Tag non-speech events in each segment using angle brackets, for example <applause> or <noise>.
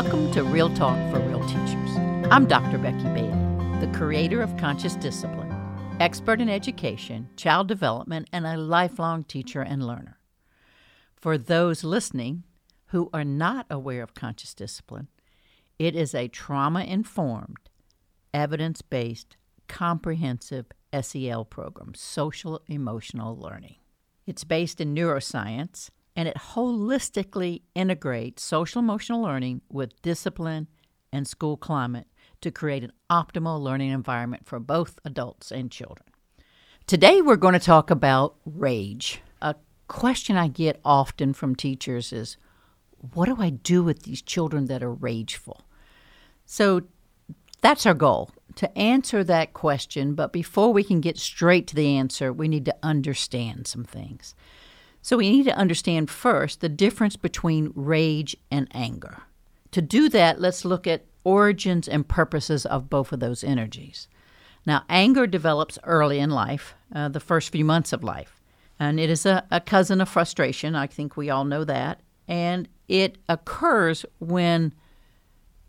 Welcome to Real Talk for Real Teachers. I'm Dr. Becky Bailey, the creator of Conscious Discipline, expert in education, child development, and a lifelong teacher and learner. For those listening who are not aware of conscious discipline, it is a trauma informed, evidence based, comprehensive SEL program, social emotional learning. It's based in neuroscience and it holistically integrates social emotional learning with discipline and school climate to create an optimal learning environment for both adults and children. Today, we're going to talk about rage. A question I get often from teachers is what do I do with these children that are rageful? So that's our goal to answer that question. But before we can get straight to the answer, we need to understand some things. So we need to understand first the difference between rage and anger. To do that, let's look at origins and purposes of both of those energies. Now, anger develops early in life, uh, the first few months of life, and it is a, a cousin of frustration. I think we all know that. And it occurs when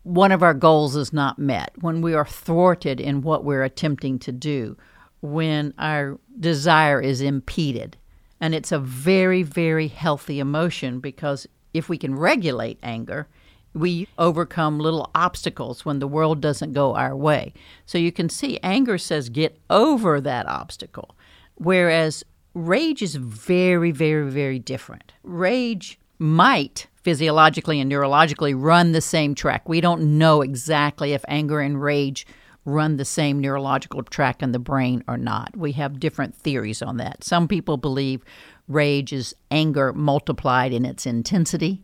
one of our goals is not met, when we are thwarted in what we're attempting to do, when our desire is impeded. And it's a very, very healthy emotion because if we can regulate anger, we overcome little obstacles when the world doesn't go our way. So you can see anger says get over that obstacle, whereas rage is very, very, very different. Rage might physiologically and neurologically run the same track. We don't know exactly if anger and rage run the same neurological track in the brain or not. We have different theories on that. Some people believe rage is anger multiplied in its intensity.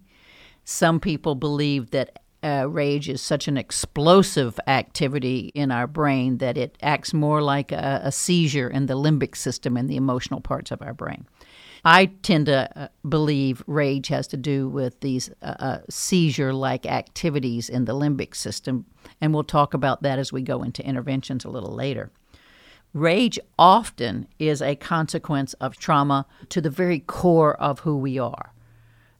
Some people believe that uh, rage is such an explosive activity in our brain that it acts more like a, a seizure in the limbic system and the emotional parts of our brain. I tend to uh, believe rage has to do with these uh, uh seizure like activities in the limbic system, and we'll talk about that as we go into interventions a little later. Rage often is a consequence of trauma to the very core of who we are.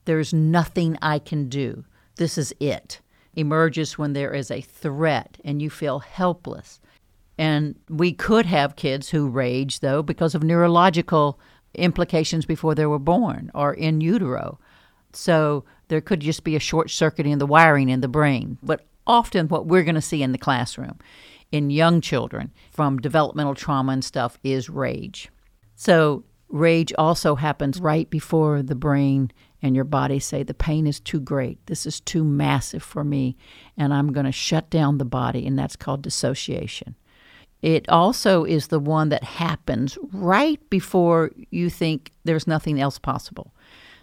There's nothing I can do. This is it. Emerges when there is a threat and you feel helpless. And we could have kids who rage, though, because of neurological implications before they were born or in utero. So there could just be a short circuiting in the wiring in the brain. But often, what we're going to see in the classroom in young children from developmental trauma and stuff is rage. So, rage also happens right before the brain and your body say, The pain is too great. This is too massive for me, and I'm going to shut down the body, and that's called dissociation. It also is the one that happens right before you think there's nothing else possible.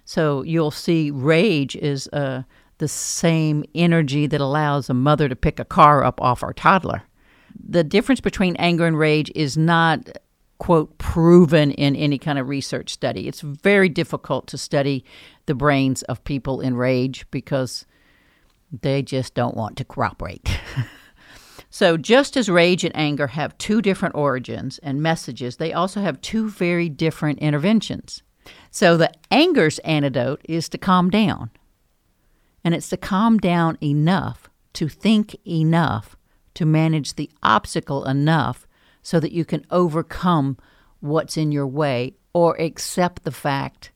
So you'll see rage is uh, the same energy that allows a mother to pick a car up off her toddler. The difference between anger and rage is not, quote, proven in any kind of research study. It's very difficult to study the brains of people in rage because they just don't want to cooperate. <laughs> So, just as rage and anger have two different origins and messages, they also have two very different interventions. So, the anger's antidote is to calm down. And it's to calm down enough, to think enough, to manage the obstacle enough so that you can overcome what's in your way or accept the fact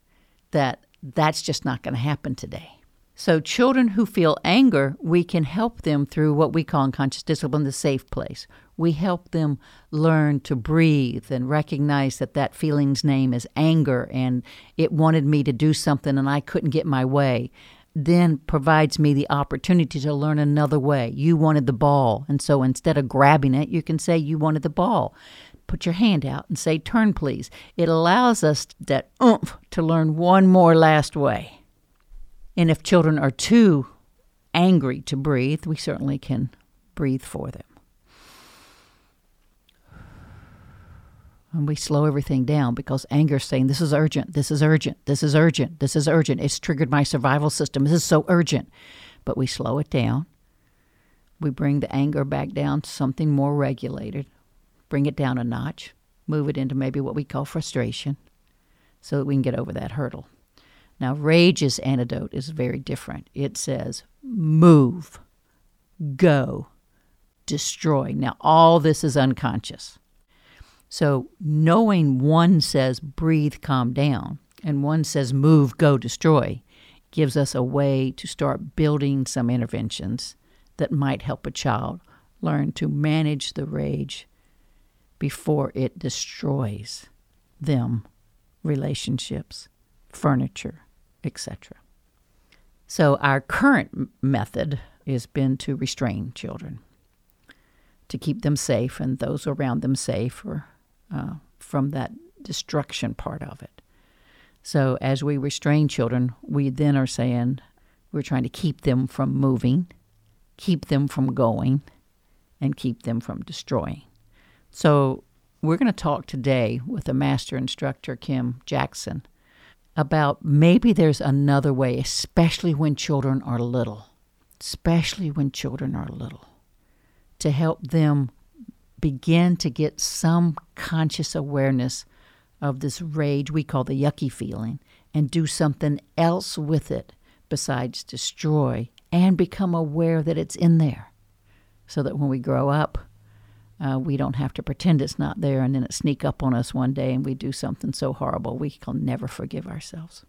that that's just not going to happen today. So, children who feel anger, we can help them through what we call in conscious discipline the safe place. We help them learn to breathe and recognize that that feeling's name is anger and it wanted me to do something and I couldn't get my way. Then provides me the opportunity to learn another way. You wanted the ball, and so instead of grabbing it, you can say, You wanted the ball put your hand out and say, Turn, please. It allows us that oomph to learn one more last way. And if children are too angry to breathe, we certainly can breathe for them. And we slow everything down because anger is saying, This is urgent, this is urgent, this is urgent, this is urgent. It's triggered my survival system. This is so urgent. But we slow it down. We bring the anger back down to something more regulated, bring it down a notch, move it into maybe what we call frustration so that we can get over that hurdle. Now, rage's antidote is very different. It says move, go, destroy. Now, all this is unconscious. So, knowing one says breathe, calm down, and one says move, go, destroy, gives us a way to start building some interventions that might help a child learn to manage the rage before it destroys them, relationships, furniture, etc. So, our current method has been to restrain children, to keep them safe and those around them safe or, uh, from that destruction part of it. So, as we restrain children, we then are saying we're trying to keep them from moving, keep them from going, and keep them from destroying. So, we're going to talk today with a master instructor, Kim Jackson, about maybe there's another way, especially when children are little, especially when children are little, to help them begin to get some conscious awareness of this rage we call the yucky feeling and do something else with it besides destroy and become aware that it's in there so that when we grow up, uh, we don't have to pretend it's not there and then it sneak up on us one day and we do something so horrible we can never forgive ourselves.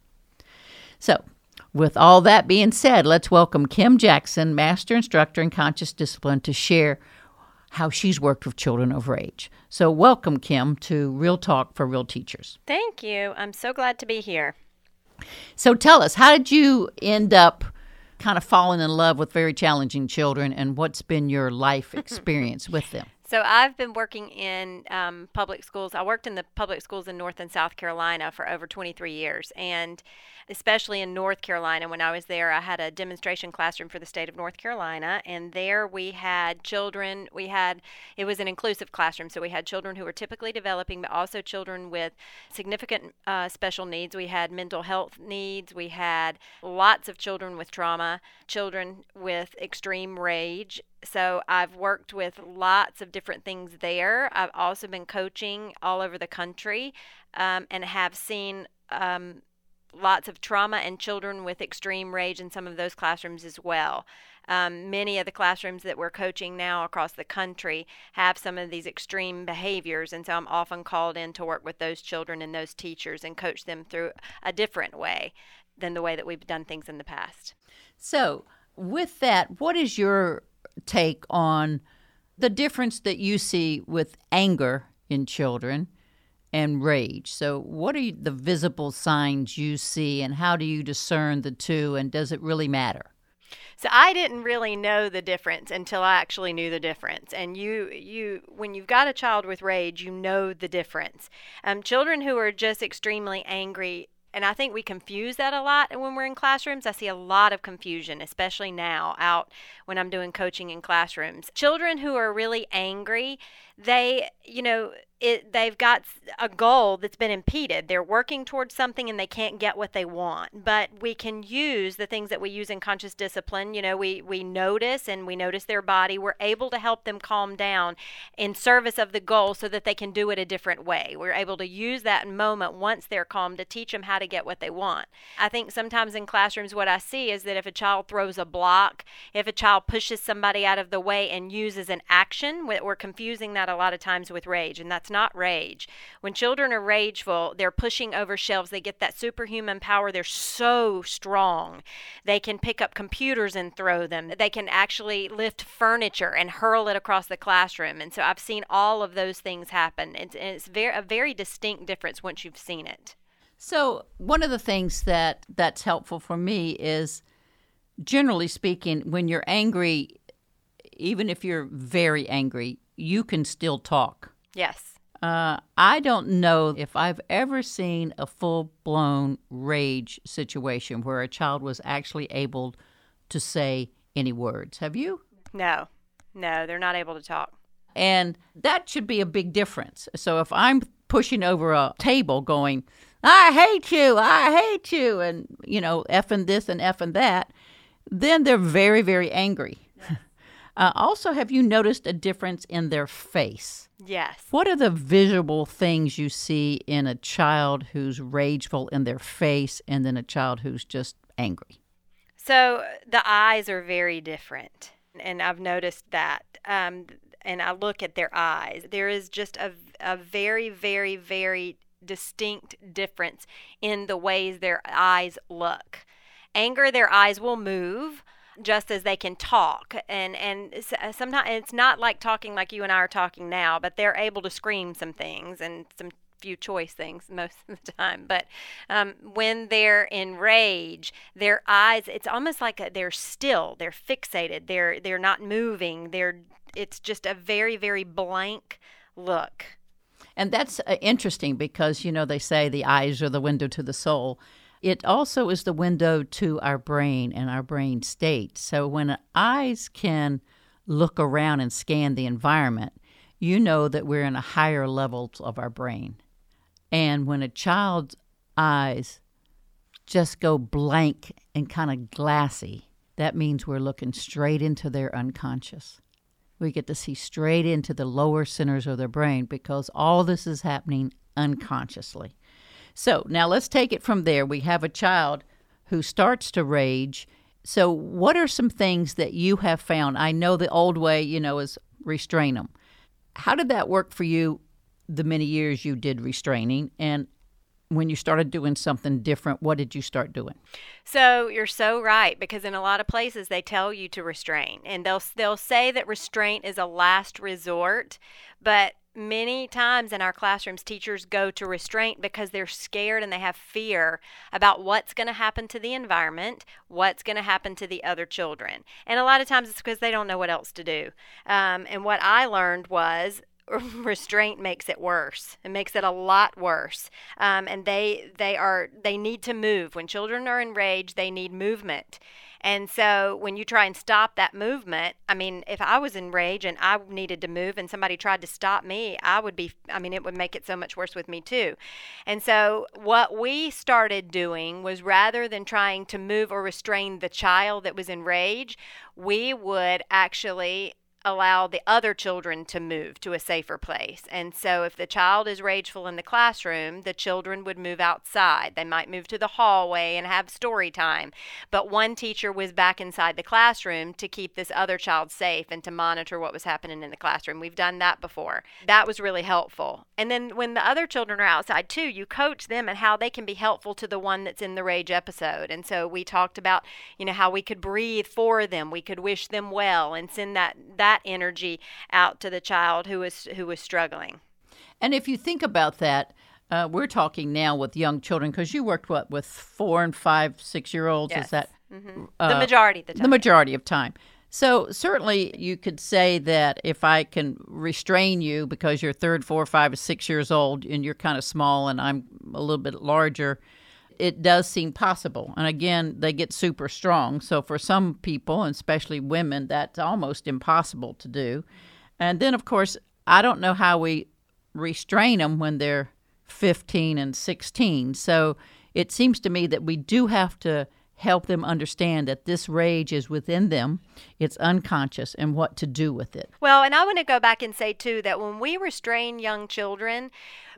So, with all that being said, let's welcome Kim Jackson, Master Instructor in Conscious Discipline, to share how she's worked with children over age. So, welcome, Kim, to Real Talk for Real Teachers. Thank you. I'm so glad to be here. So, tell us, how did you end up kind of falling in love with very challenging children, and what's been your life <laughs> experience with them? So I've been working in um, public schools. I worked in the public schools in North and South Carolina for over 23 years, and especially in North Carolina, when I was there, I had a demonstration classroom for the state of North Carolina, and there we had children. We had it was an inclusive classroom, so we had children who were typically developing, but also children with significant uh, special needs. We had mental health needs. We had lots of children with trauma, children with extreme rage, so I've worked with lots of different things there. I've also been coaching all over the country um, and have seen um, lots of trauma and children with extreme rage in some of those classrooms as well. Um, many of the classrooms that we're coaching now across the country have some of these extreme behaviors, and so I'm often called in to work with those children and those teachers and coach them through a different way than the way that we've done things in the past. So, with that, what is your take on the difference that you see with anger in children and rage. So, what are the visible signs you see, and how do you discern the two, and does it really matter? So I didn't really know the difference until I actually knew the difference. And you, you, when you've got a child with rage, you know the difference. Um, children who are just extremely angry and I think we confuse that a lot when we're in classrooms. I see a lot of confusion, especially now out when I'm doing coaching in classrooms. Children who are really angry, they, you know, it, they've got a goal that's been impeded. They're working towards something and they can't get what they want. But we can use the things that we use in conscious discipline. You know, we, we notice and we notice their body. We're able to help them calm down in service of the goal so that they can do it a different way. We're able to use that moment once they're calm to teach them how to get what they want. I think sometimes in classrooms, what I see is that if a child throws a block, if a child pushes somebody out of the way and uses an action, we're confusing that a lot of times with rage. And that's that's not rage. When children are rageful, they're pushing over shelves. They get that superhuman power. They're so strong. They can pick up computers and throw them. They can actually lift furniture and hurl it across the classroom. And so I've seen all of those things happen. It's, it's very, a very distinct difference once you've seen it. So one of the things that that's helpful for me is generally speaking when you're angry even if you're very angry you can still talk yes uh, I don't know if I've ever seen a full blown rage situation where a child was actually able to say any words. Have you? No, no, they're not able to talk. And that should be a big difference. So if I'm pushing over a table going, I hate you, I hate you, and, you know, effing this and effing that, then they're very, very angry. Uh, also, have you noticed a difference in their face? Yes. What are the visual things you see in a child who's rageful in their face and then a child who's just angry? So the eyes are very different, and I've noticed that. Um, and I look at their eyes. There is just a, a very, very, very distinct difference in the ways their eyes look. Anger, their eyes will move just as they can talk. And and uh, sometimes it's not like talking like you and I are talking now but they're able to scream some things and some few choice things <laughs> most of the time. But um, when they're in rage their eyes it's almost like they're still they're fixated they're they're not moving they're it's just a very very blank look. And that's uh, interesting because you know they say the eyes are the window to the soul it also is the window to our brain and our brain state. So when eyes can look around and scan the environment, you know that we're in a higher level of our brain. And when a child's eyes just go blank and kind of glassy, that means we're looking straight into their unconscious. We get to see straight into the lower centers of their brain because all this is happening unconsciously. So now let's take it from there. We have a child who starts to rage. So, what are some things that you have found? I know the old way, you know, is restrain them. How did that work for you the many years you did restraining? And when you started doing something different, what did you start doing? So you're so right because in a lot of places they tell you to restrain, and they'll they'll say that restraint is a last resort, but many times in our classrooms, teachers go to restraint because they're scared and they have fear about what's going to happen to the environment, what's going to happen to the other children. And a lot of times it's because they don't know what else to do. Um, and what I learned was <laughs> restraint makes it worse. It makes it a lot worse. Um, and they they are they need to move. When children are enraged, they need movement. And so when you try and stop that movement, I mean, if I was in rage and I needed to move and somebody tried to stop me, I would be, I mean, it would make it so much worse with me too. And so what we started doing was rather than trying to move or restrain the child that was in rage, we would actually allow the other children to move to a safer place. And so if the child is rageful in the classroom, the children would move outside. They might move to the hallway and have story time. But one teacher was back inside the classroom to keep this other child safe and to monitor what was happening in the classroom. We've done that before. That was really helpful. And then when the other children are outside too, you coach them and how they can be helpful to the one that's in the rage episode. And so we talked about, you know, how we could breathe for them, we could wish them well and send that that that energy out to the child who is who is struggling. And if you think about that, uh, we're talking now with young children because you worked what with four and five, six year olds. Yes. Is that mm-hmm. uh, the majority of the time? The majority of time. So certainly you could say that if I can restrain you because you're third, four, five, or six years old and you're kind of small and I'm a little bit larger, it does seem possible. And again, they get super strong. So for some people, and especially women, that's almost impossible to do. And then, of course, I don't know how we restrain them when they're 15 and 16. So it seems to me that we do have to help them understand that this rage is within them, it's unconscious, and what to do with it. Well, and I want to go back and say, too, that when we restrain young children,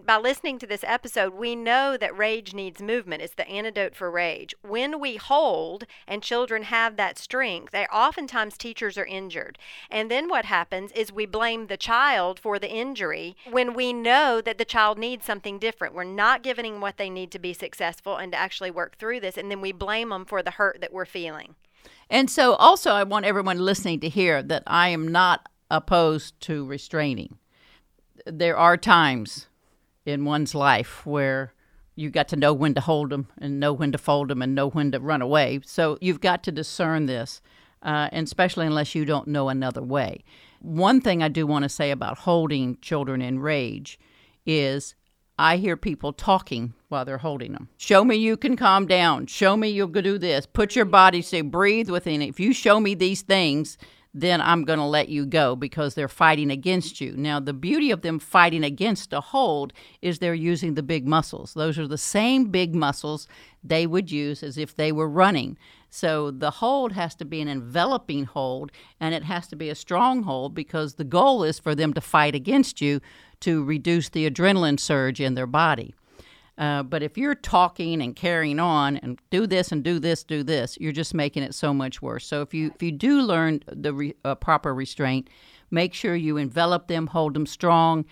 by listening to this episode, we know that rage needs movement. It's the antidote for rage. When we hold and children have that strength, they oftentimes teachers are injured. And then what happens is we blame the child for the injury when we know that the child needs something different. We're not giving them what they need to be successful and to actually work through this, and then we blame them for the hurt that we're feeling. And so, also, I want everyone listening to hear that I am not opposed to restraining. There are times in one's life where you got to know when to hold them and know when to fold them and know when to run away. So you've got to discern this, uh, and especially unless you don't know another way. One thing I do want to say about holding children in rage is I hear people talking while they're holding them. Show me you can calm down. Show me you'll do this. Put your body, say, breathe within it. If you show me these things, then I'm going to let you go because they're fighting against you. Now, the beauty of them fighting against a hold is they're using the big muscles. Those are the same big muscles they would use as if they were running. So the hold has to be an enveloping hold and it has to be a strong hold because the goal is for them to fight against you to reduce the adrenaline surge in their body. Uh, but if you're talking and carrying on and do this and do this, do this, you're just making it so much worse. So if you if you do learn the re, uh, proper restraint, make sure you envelop them, hold them strong,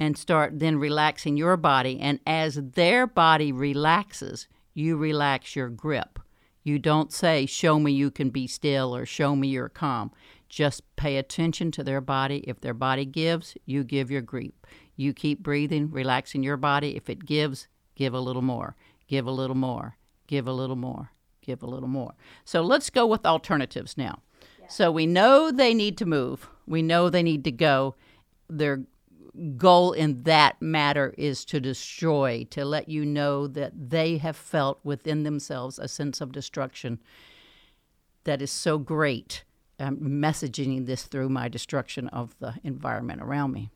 and start then relaxing your body. And as their body relaxes, you relax your grip. You don't say, Show me you can be still or show me you're calm. Just pay attention to their body. If their body gives, you give your grip. You keep breathing, relaxing your body. If it gives, give a little more, give a little more, give a little more, give a little more. So let's go with alternatives now. Yeah. So we know they need to move, we know they need to go. Their goal in that matter is to destroy, to let you know that they have felt within themselves a sense of destruction that is so great. I'm messaging this through my destruction of the environment around me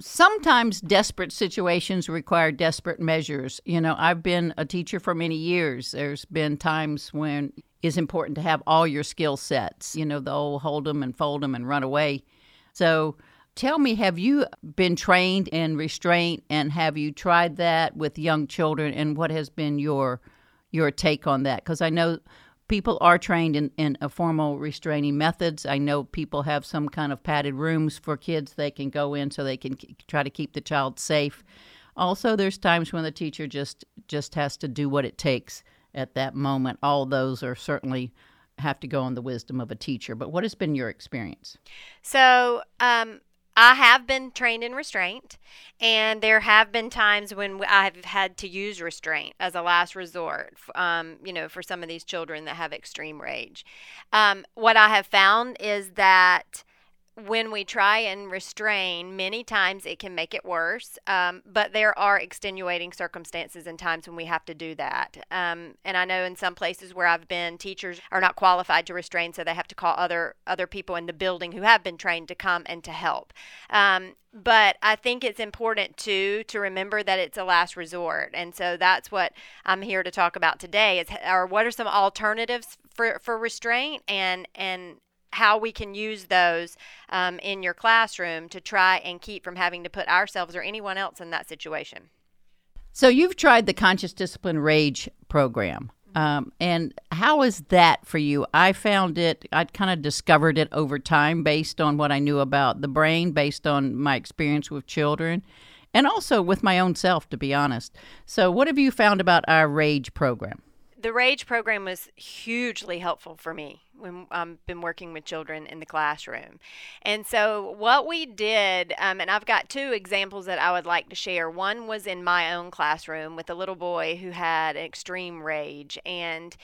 sometimes desperate situations require desperate measures. You know, I've been a teacher for many years. There's been times when it's important to have all your skill sets, you know, the old hold them and fold them and run away. So tell me, have you been trained in restraint and have you tried that with young children and what has been your your take on that? Because I know people are trained in, in formal restraining methods. I know people have some kind of padded rooms for kids they can go in so they can try to keep the child safe. Also, there's times when the teacher just just has to do what it takes at that moment. All those are certainly have to go on the wisdom of a teacher. But what has been your experience? So, um, I have been trained in restraint, and there have been times when I've had to use restraint as a last resort, um, you know, for some of these children that have extreme rage. Um, what I have found is that when we try and restrain, many times it can make it worse. Um, but there are extenuating circumstances and times when we have to do that. Um, and I know in some places where I've been, teachers are not qualified to restrain, so they have to call other other people in the building who have been trained to come and to help. Um, but I think it's important too to remember that it's a last resort, and so that's what I'm here to talk about today. Is or what are some alternatives for for restraint and and how we can use those um, in your classroom to try and keep from having to put ourselves or anyone else in that situation. So you've tried the Conscious Discipline Rage program. Um, and how is that for you? I found it, I kind of discovered it over time based on what I knew about the brain, based on my experience with children, and also with my own self, to be honest. So, what have you found about our RAGE program? The rage program was hugely helpful for me when I've um, been working with children in the classroom. And so what we did um, and i've got two examples that i would like to share. One was in my own classroom with a little boy who had extreme rage and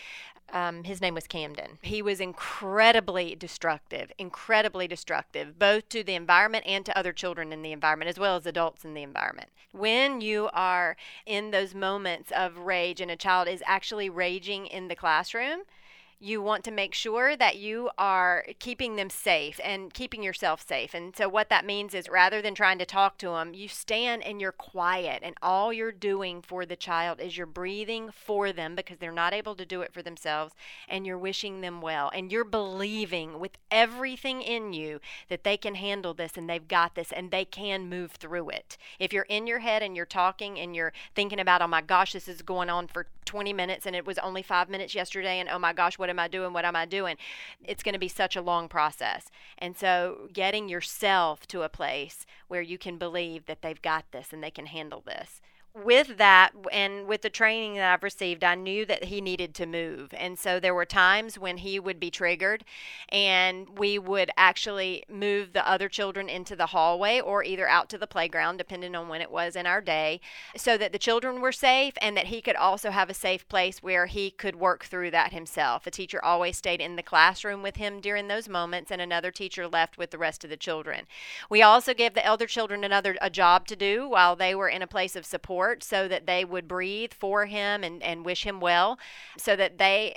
um, his name was Camden. He was incredibly destructive, incredibly destructive, both to the environment and to other children in the environment, as well as adults in the environment. When you are in those moments of rage and a child is actually raging in the classroom, you want to make sure that you are keeping them safe and keeping yourself safe. And so, what that means is rather than trying to talk to them, you stand and you're quiet, and all you're doing for the child is you're breathing for them because they're not able to do it for themselves, and you're wishing them well, and you're believing with everything in you that they can handle this and they've got this and they can move through it. If you're in your head and you're talking and you're thinking about, oh my gosh, this is going on for 20 minutes and it was only five minutes yesterday, and oh my gosh, what am I doing? What am I doing? It's going to be such a long process. And so getting yourself to a place where you can believe that they've got this and they can handle this with that and with the training that I've received, I knew that he needed to move. And so there were times when he would be triggered and we would actually move the other children into the hallway or either out to the playground, depending on when it was in our day, so that the children were safe and that he could also have a safe place where he could work through that himself. A teacher always stayed in the classroom with him during those moments and another teacher left with the rest of the children. We also gave the elder children another a job to do while they were in a place of support so that they would breathe for him and, and wish him well, so that they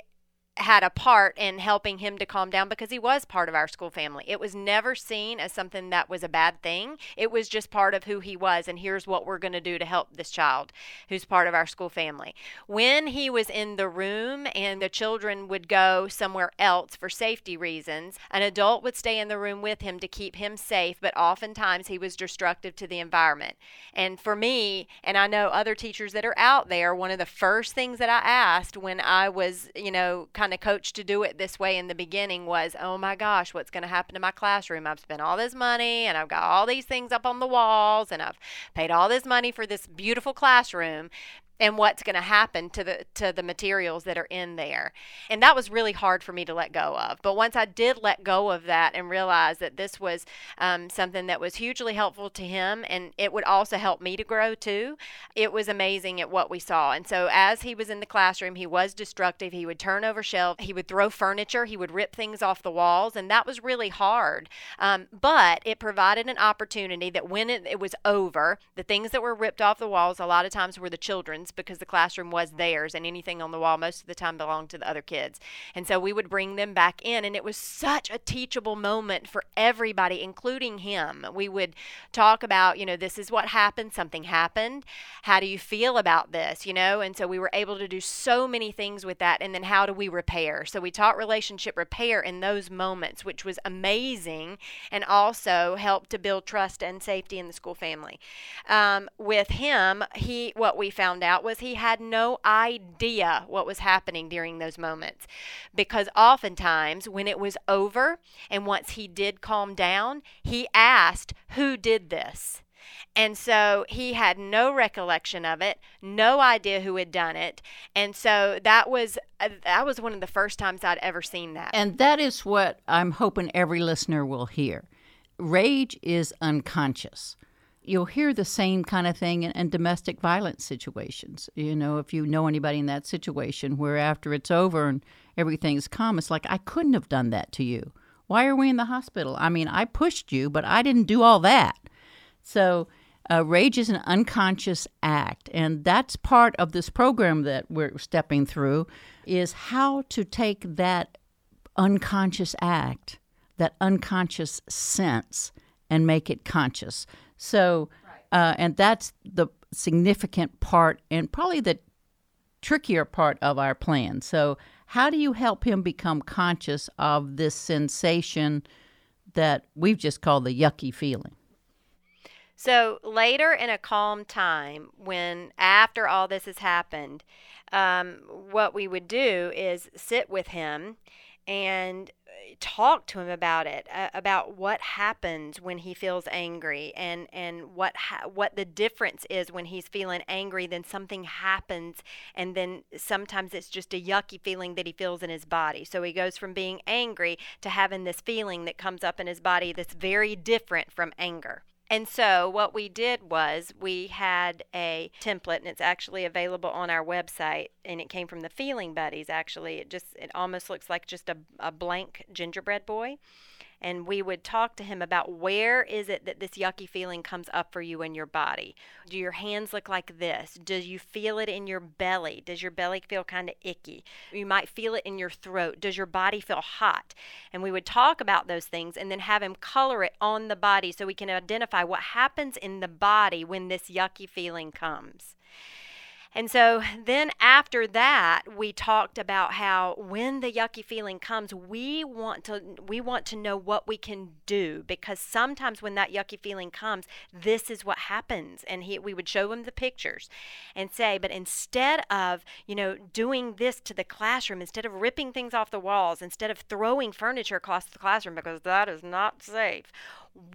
had a part in helping him to calm down because he was part of our school family. It was never seen as something that was a bad thing. It was just part of who he was, and here's what we're going to do to help this child who's part of our school family. When he was in the room and the children would go somewhere else for safety reasons, an adult would stay in the room with him to keep him safe, but oftentimes he was destructive to the environment. And for me, and I know other teachers that are out there, one of the first things that I asked when I was, you know, kind of coached to do it this way in the beginning was, oh my gosh, what's going to happen to my classroom? I've spent all this money and I've got all these things up on the walls and I've paid all this money for this beautiful classroom and what's going to happen to the to the materials that are in there. And that was really hard for me to let go of. But once i did let go of that and realize that this was um, something that was hugely helpful to him and it would also help me to grow too it was amazing at what we saw. And so as he was in the classroom he was destructive. He would turn over shelves. He would throw furniture. He would rip things off the walls. And that was really hard. Um, but it provided an opportunity that when it, it was over the things that were ripped off the walls a lot of times were the children's because the classroom was theirs and anything on the wall most of the time belonged to the other kids. And so we would bring them back in and it was such a teachable moment for everybody including him. We would talk about, you know, this is what happened, something happened. How do you feel about this, you know? And so we were able to do so many things with that and then how do we repair? So we taught relationship repair in those moments, which was amazing and also helped to build trust and safety in the school family. Um, with him, he what we found out was he had no idea what was happening during those moments. Because oftentimes, when it was over and once he did calm down, he asked, Who did this? And so he had no recollection of it, no idea who had done it. And so that was uh, that was one of the first times I'd ever seen that. And that is what I'm hoping every listener will hear. Rage is unconscious you'll hear the same kind of thing in, in, domestic violence situations. You know, if you know anybody in that situation where after it's over and everything's calm, it's like, I couldn't have done that to you. Why are we in the hospital? I mean, I pushed you, but I didn't do all that. So, uh, rage is an unconscious act, and that's part of this program that we're stepping through is how to take that unconscious act, that unconscious sense, and make it conscious. So, uh, and that's the significant part and probably the trickier part of our plan. So, how do you help him become conscious of this sensation that we've just called the yucky feeling? So, later in a calm time, when after all this has happened, um, what we would do is sit with him and talk to him about it uh, about what happens when he feels angry and and what ha- what the difference is when he's feeling angry then something happens and then sometimes it's just a yucky feeling that he feels in his body. So he goes from being angry to having this feeling that comes up in his body that's very different from anger and so what we did was we had a template and it's actually available on our website and it came from the Feeling Buddies actually. It just it almost looks like just a, a blank gingerbread boy and we would talk to him about where is it that this yucky feeling comes up for you in your body. Do your hands look like this? Do you feel it in your belly? Does your belly feel kind of icky? You might feel it in your throat. Does your body feel hot? And we would talk about those things and then have him color it on the body so we can identify what happens in the body when this yucky feeling comes. And so then after that, we talked about how when the yucky feeling comes, we want to we want to know what we can do because sometimes when that yucky feeling comes, this is what happens. And he, we would show him the pictures and say, but instead of, you know, doing this to the classroom, instead of ripping things off the walls, instead of throwing furniture across the classroom because that is not safe,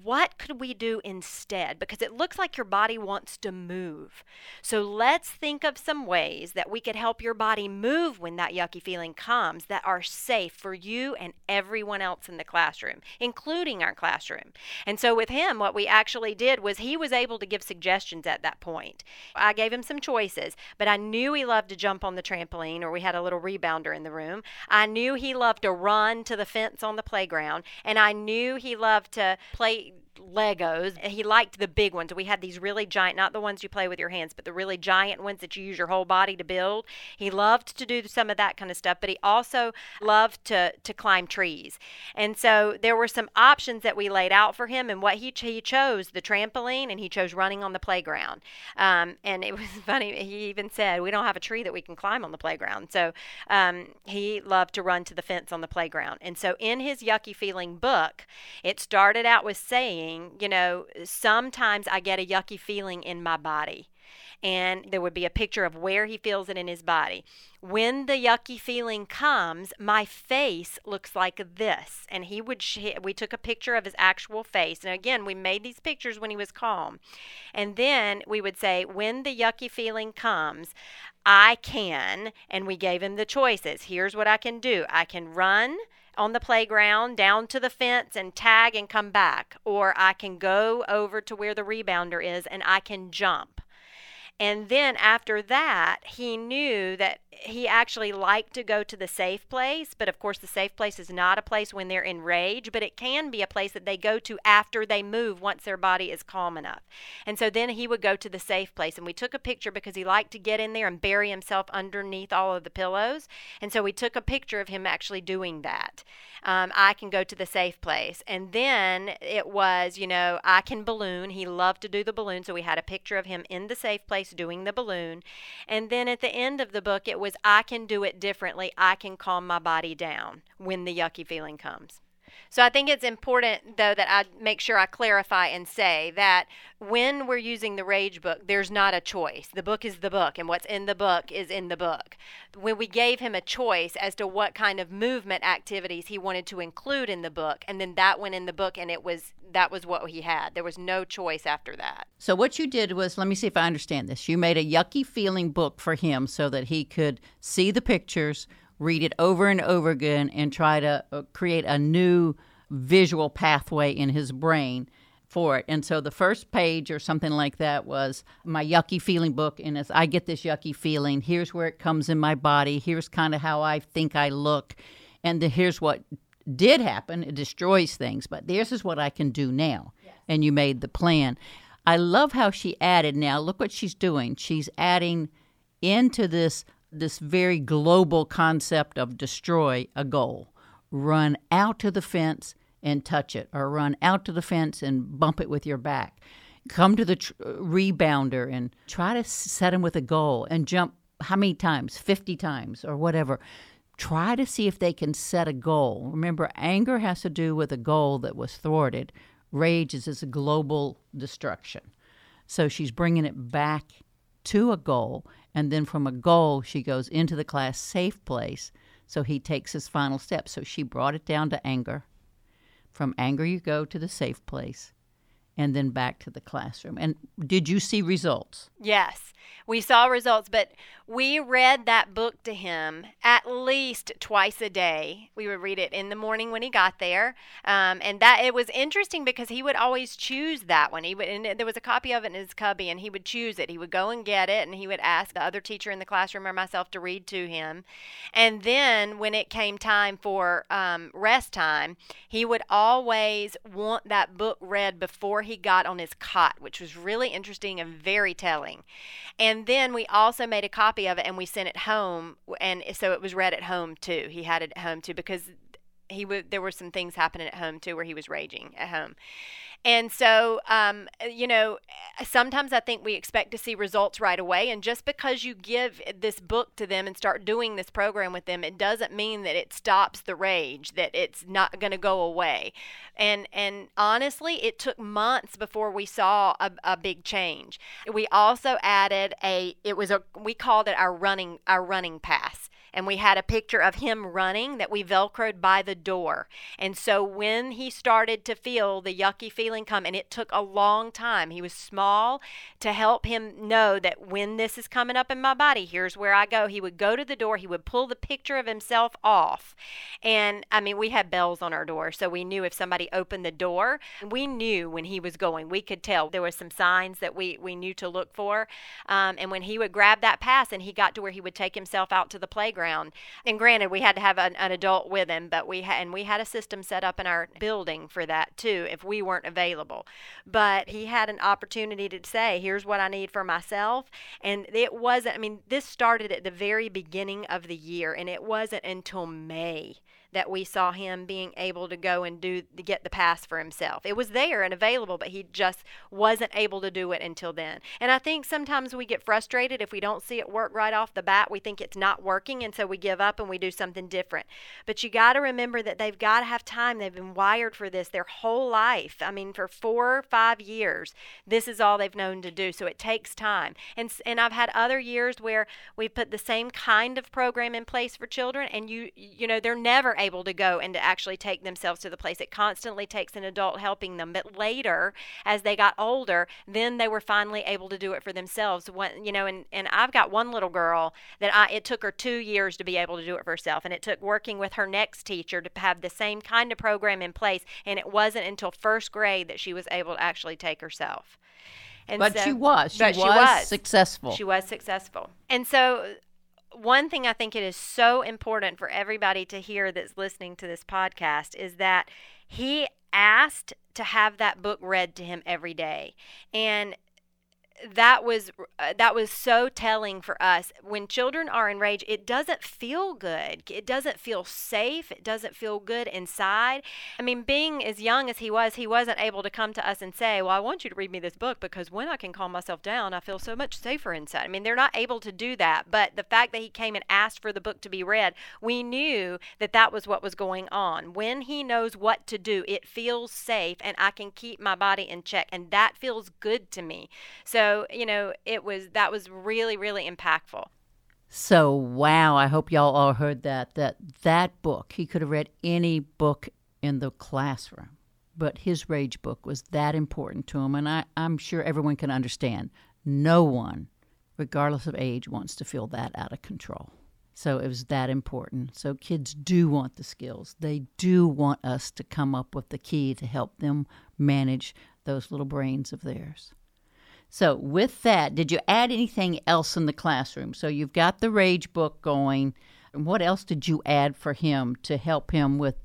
what could we do instead? Because it looks like your body wants to move. So let's think of some ways that we could help your body move when that yucky feeling comes that are safe for you and everyone else in the classroom, including our classroom. And so with him, what we actually did was he was able to give suggestions at that point. I gave him some choices, but I knew he loved to jump on the trampoline or we had a little rebounder in the room. I knew he loved to run to the fence on the playground, and I knew he loved to play play Legos. He liked the big ones. We had these really giant, not the ones you play with your hands, but the really giant ones that you use your whole body to build. He loved to do some of that kind of stuff, but he also loved to to climb trees. And so there were some options that we laid out for him, and what he he chose the trampoline, and he chose running on the playground. Um, and it <laughs> was funny. He even said, "We don't have a tree that we can climb on the playground." So um, he loved to run to the fence on the playground. And so in his yucky feeling book, it started out with saying, you know, sometimes I get a yucky feeling in my body and there would be a picture of where he feels it in his body. When the yucky feeling comes, my face looks like this. And he would, sh- we took a picture of his actual face. And again, we made these pictures when he was calm. And then we would say, when the yucky feeling comes, I can, and we gave him the choices. Here's what I can do I can run on the playground down to the fence and tag and come back, or I can go over to where the rebounder is and I can jump. And then after that, he knew that he actually liked to go to the safe place. But of course, the safe place is not a place when they're in rage, but it can be a place that they go to after they move once their body is calm enough. And so then he would go to the safe place. And we took a picture because he liked to get in there and bury himself underneath all of the pillows. And so we took a picture of him actually doing that. Um, I can go to the safe place. And then it was, you know, I can balloon. He loved to do the balloon. So we had a picture of him in the safe place doing the balloon. And then at the end of the book, it was I can do it differently. I can calm my body down when the yucky feeling comes. So I think it's important, though, that I make sure I clarify and say that when we're using the Rage book, there's not a choice. The book is the book, and what's in the book is in the book. When we gave him a choice as to what kind of movement activities he wanted to include in the book, and then that went in the book, and it was that was what he had. There was no choice after that. So what you did was, let me see if I understand this. You made a yucky feeling book for him so that he could see the pictures read it over and over again and try to uh, create a new visual pathway in his brain for it. And so the first page or something like that was my yucky feeling book. And as I get this yucky feeling, here's where it comes in my body. Here's kind of how I think I look. And the, here's what did happen. It destroys things, but this is what I can do now. Yes. And you made the plan. I love how she added now. Look what she's doing. She's adding into this this very global concept of destroy a goal. Run out to the fence and touch it, or run out to the fence and bump it with your back. Come to the tr- uh, rebounder and try to set him with a goal and jump how many times? 50 times or whatever. Try to see if they can set a goal. Remember, anger has to do with a goal that was thwarted. Rage is this global destruction. So she's bringing it back to a goal and then from a goal, she goes into the class safe place. So he takes his final step. So she brought it down to anger. From anger, you go to the safe place and then back to the classroom. And did you see results? Yes, we saw results, but we read that book to him at least twice a day. We would read it in the morning when he got there, um, and that it was interesting because he would always choose that one. He would, and there was a copy of it in his cubby, and he would choose it. He would go and get it, and he would ask the other teacher in the classroom or myself to read to him. And then when it came time for um, rest time, he would always want that book read before he got on his cot, which was really interesting and very telling. And then we also made a copy of it and we sent it home, and so it was read at home too. He had it at home too because he there were some things happening at home too where he was raging at home and so, um, eh, you know, eh, sometimes I think we expect to see results right away. And just because you give eh, this book to them and start doing this program with them, it doesn't mean that it stops the rage, that it's not going to go away. And and honestly, it took months before we saw a, a big change. We also added a. It was a. We called it our running our running pass and we had a picture of him running that we velcroed by the door. And so when he started to feel the yucky feeling come, and it took a long time, he was small to help him know that when this is coming up in my body, here's where I go. He would go to the door, he would pull the picture of himself off. And I mean, we had bells on our door, so we knew if somebody opened the door, we knew when he was going. We could tell there were some signs that we, we knew to look for. Um, and when he would grab that pass and he got to where he would take himself out to the playground, playground. And granted, we had to have an, an adult with him, but we had and we had a system set up in our building for that too if we weren't available. But he had an opportunity to say, "Here's what I need for myself." And it wasn't I mean, this started at the very beginning of the year and it wasn't until May that we saw him being able to go and do get the pass for himself. It was there and available, but he just wasn't able to do it until then. And I think sometimes we get frustrated if we don't see it work right off the bat. We think it's not working, and so we give up and we do something different. But you got to remember that they've got to have time. They've been wired for this their whole life. I mean, for four or five years, this is all they've known to do. So it takes time. And and I've had other years where we put the same kind of program in place for children, and you you know they're never able to go and to actually take themselves to the place. It constantly takes an adult helping them. But later, as they got older, then they were finally able to do it for themselves. When you know, and, and I've got one little girl that I it took her two years to be able to do it for herself. And it took working with her next teacher to have the same kind of program in place. And it wasn't until first grade that she was able to actually take herself. And but so, she was. She, was, she was successful. She was successful. And so one thing I think it is so important for everybody to hear that's listening to this podcast is that he asked to have that book read to him every day. And that was uh, that was so telling for us. When children are enraged it doesn't feel good. It doesn't feel safe. It doesn't feel good inside. I mean being as young as he was he wasn't able to come to us and say well i want you to read me this book because when i can calm myself down i feel so much safer inside. I mean they're not able to do that but the fact that he came and asked for the book to be read we knew that that was what was going on. When he knows what to do it feels safe and i can keep my body in check and that feels good to me. So you know, it was that was really really impactful. So wow, I hope y'all all heard that that that book, he could have read any book in the classroom, but his rage book was that important to him and I I'm sure everyone can understand. No one, regardless of age, wants to feel that out of control. So it was that important. So kids do want the skills. They do want us to come up with the key to help them manage those little brains of theirs. So, with that, did you add anything else in the classroom? So, you've got the rage book going. What else did you add for him to help him with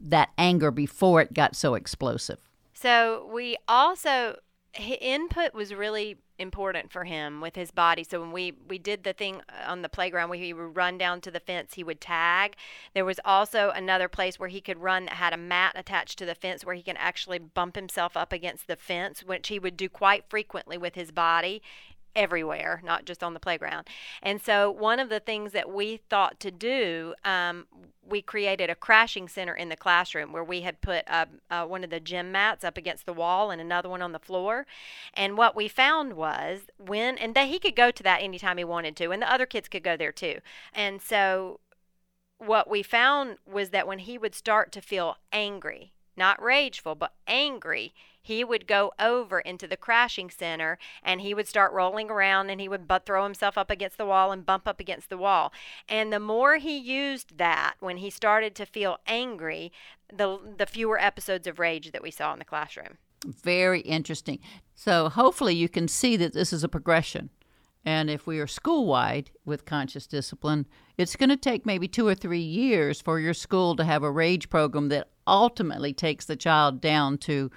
that anger before it got so explosive? So, we also input was really important for him with his body. So when we we did the thing uh, on the playground where he would run down to the fence, he would tag. There was also another place where he could run that had a mat attached to the fence where he can actually bump himself up against the fence, which he would do quite frequently with his body everywhere, not just on the playground. And so, one of the things that we thought to do, um, we created a crashing center in the classroom where we had put uh, uh, one of the gym mats up against the wall and another one on the floor. And what we found was when, and that he could go to that anytime he wanted to, and the other kids could go there too. And so, what we found was that when he would start to feel angry, not rageful, but angry, he would go over into the crashing center and he would start rolling around and he would but throw himself up against the wall and bump up against the wall. And the more he used that when he started to feel angry, the the fewer episodes of rage that we saw in the classroom. Very interesting. So hopefully you can see that this is a progression. And if we are school wide with conscious discipline, it's going to take maybe two or three years for your school to have a rage program that ultimately takes the child down to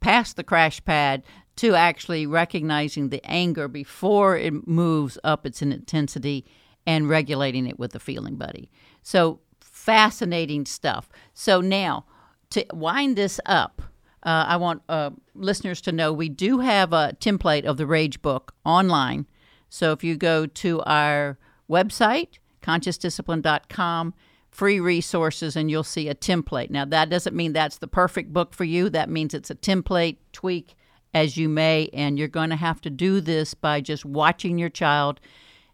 past the crash pad to actually recognizing the anger before it moves up its intensity and regulating it with the feeling buddy. So fascinating stuff. So now to wind this up, uh, I want uh, listeners to know we do have a template of the Rage book online. So if you go to our website, consciousdiscipline.com, free resources and you'll see a template. Now, that doesn't mean that's the perfect book for you. That means it's a template, tweak as you may, and you're going to have to do this by just watching your child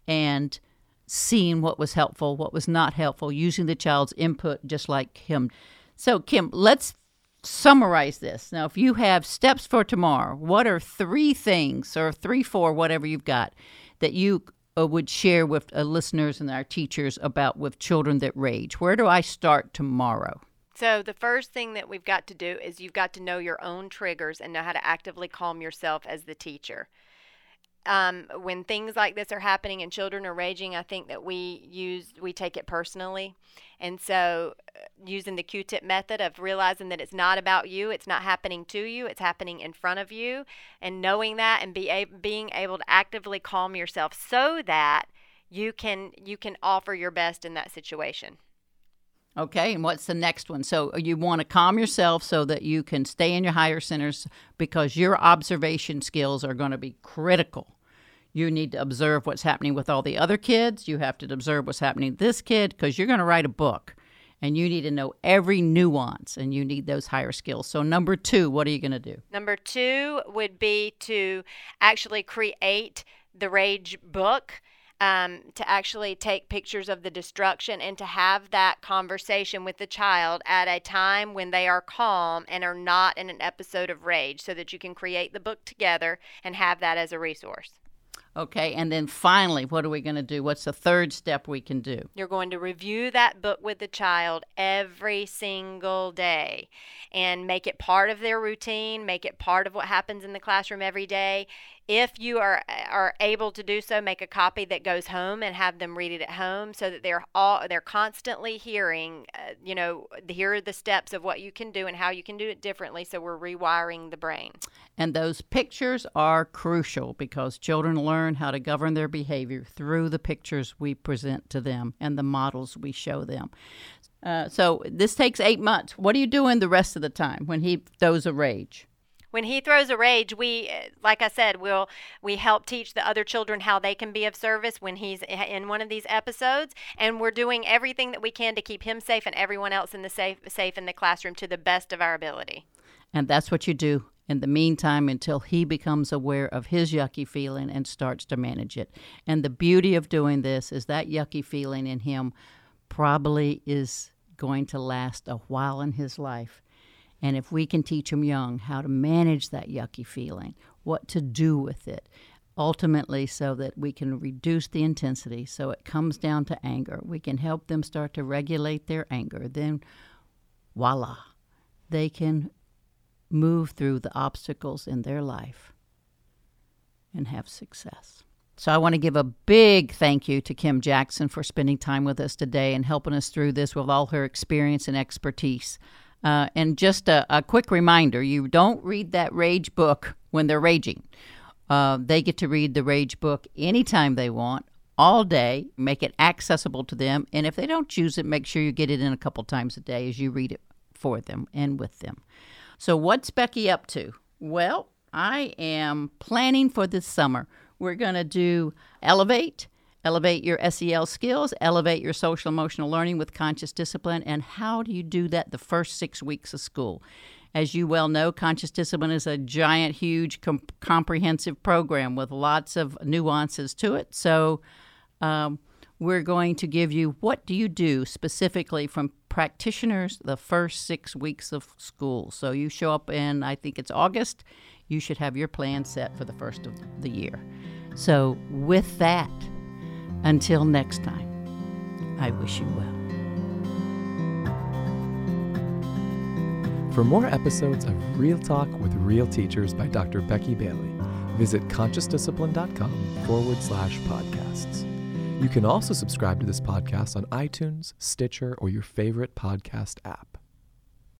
and seeing what was helpful, what was not helpful, using the child's input just like him. So, Kim, let's summarize this. Now, if you have steps for tomorrow, what are three things or three, four, whatever you've got that you uh, would share with uh, listeners and our teachers about with children that rage? Where do I start tomorrow? So, the first thing that we've got to do is you've got to know your own triggers and know how to actively calm yourself as the teacher. Um, when things like this are happening and children are raging, I think that we use we take it personally, and so uh, using the Q-tip method of realizing that it's not about you, it's not happening to you, it's happening in front of you, and knowing that and be a- being able to actively calm yourself so that you can you can offer your best in that situation. Okay, and what's the next one? So you want to calm yourself so that you can stay in your higher centers because your observation skills are going to be critical. You need to observe what's happening with all the other kids. You have to observe what's happening to this kid because you're going to write a book and you need to know every nuance and you need those higher skills. So, number two, what are you going to do? Number two would be to actually create the Rage book um, to actually take pictures of the destruction and to have that conversation with the child at a time when they are calm and are not in an episode of rage so that you can create the book together and have that as a resource. Okay, and then finally, what are we going to do? What's the third step we can do? You're going to review that book with the child every single day and make it part of their routine, make it part of what happens in the classroom every day if you are are able to do so make a copy that goes home and have them read it at home so that they're all they're constantly hearing uh, you know here are the steps of what you can do and how you can do it differently. So we're rewiring the brain. And those pictures are crucial because children learn how to govern their behavior through the pictures we present to them and the models we show them. Uh, so this takes eight months. What are you doing the rest of the time when he throws a rage when he throws a rage we like i said we'll we help teach the other children how they can be of service when he's in one of these episodes. And we're doing everything that we can to keep him safe and everyone else in the safe safe in the classroom to the best of our ability. And that's what you do in the meantime until he becomes aware of his yucky feeling and starts to manage it. And the beauty of doing this is that yucky feeling in him probably is going to last a while in his life and if we can teach them young how to manage that yucky feeling, what to do with it, ultimately, so that we can reduce the intensity so it comes down to anger, we can help them start to regulate their anger, then voila, they can move through the obstacles in their life and have success. So I want to give a big thank you to Kim Jackson for spending time with us today and helping us through this with all her experience and expertise. Uh, and just a, a, quick reminder you don't read that rage book when they're raging. Uh, they get to read the rage book anytime they want, all day, make it accessible to them. And if they don't choose it, make sure you get it in a couple times a day as you read it for them and with them. So, what's Becky up to? Well, I am planning for this summer. We're going to do Elevate Elevate your SEL skills, elevate your social emotional learning with conscious discipline. And how do you do that the first six weeks of school? As you well know, conscious discipline is a giant, huge, com- comprehensive program with lots of nuances to it. So, um, we're going to give you what do you do specifically from practitioners the first six weeks of school. So you show up in, I think it's August, you should have your plan set for the first of the year. So, with that, until next time, I wish you well. For more episodes of Real Talk with Real Teachers by Dr. Becky Bailey, visit consciousdiscipline.com forward slash podcasts. You can also subscribe to this podcast on iTunes, Stitcher, or your favorite podcast app.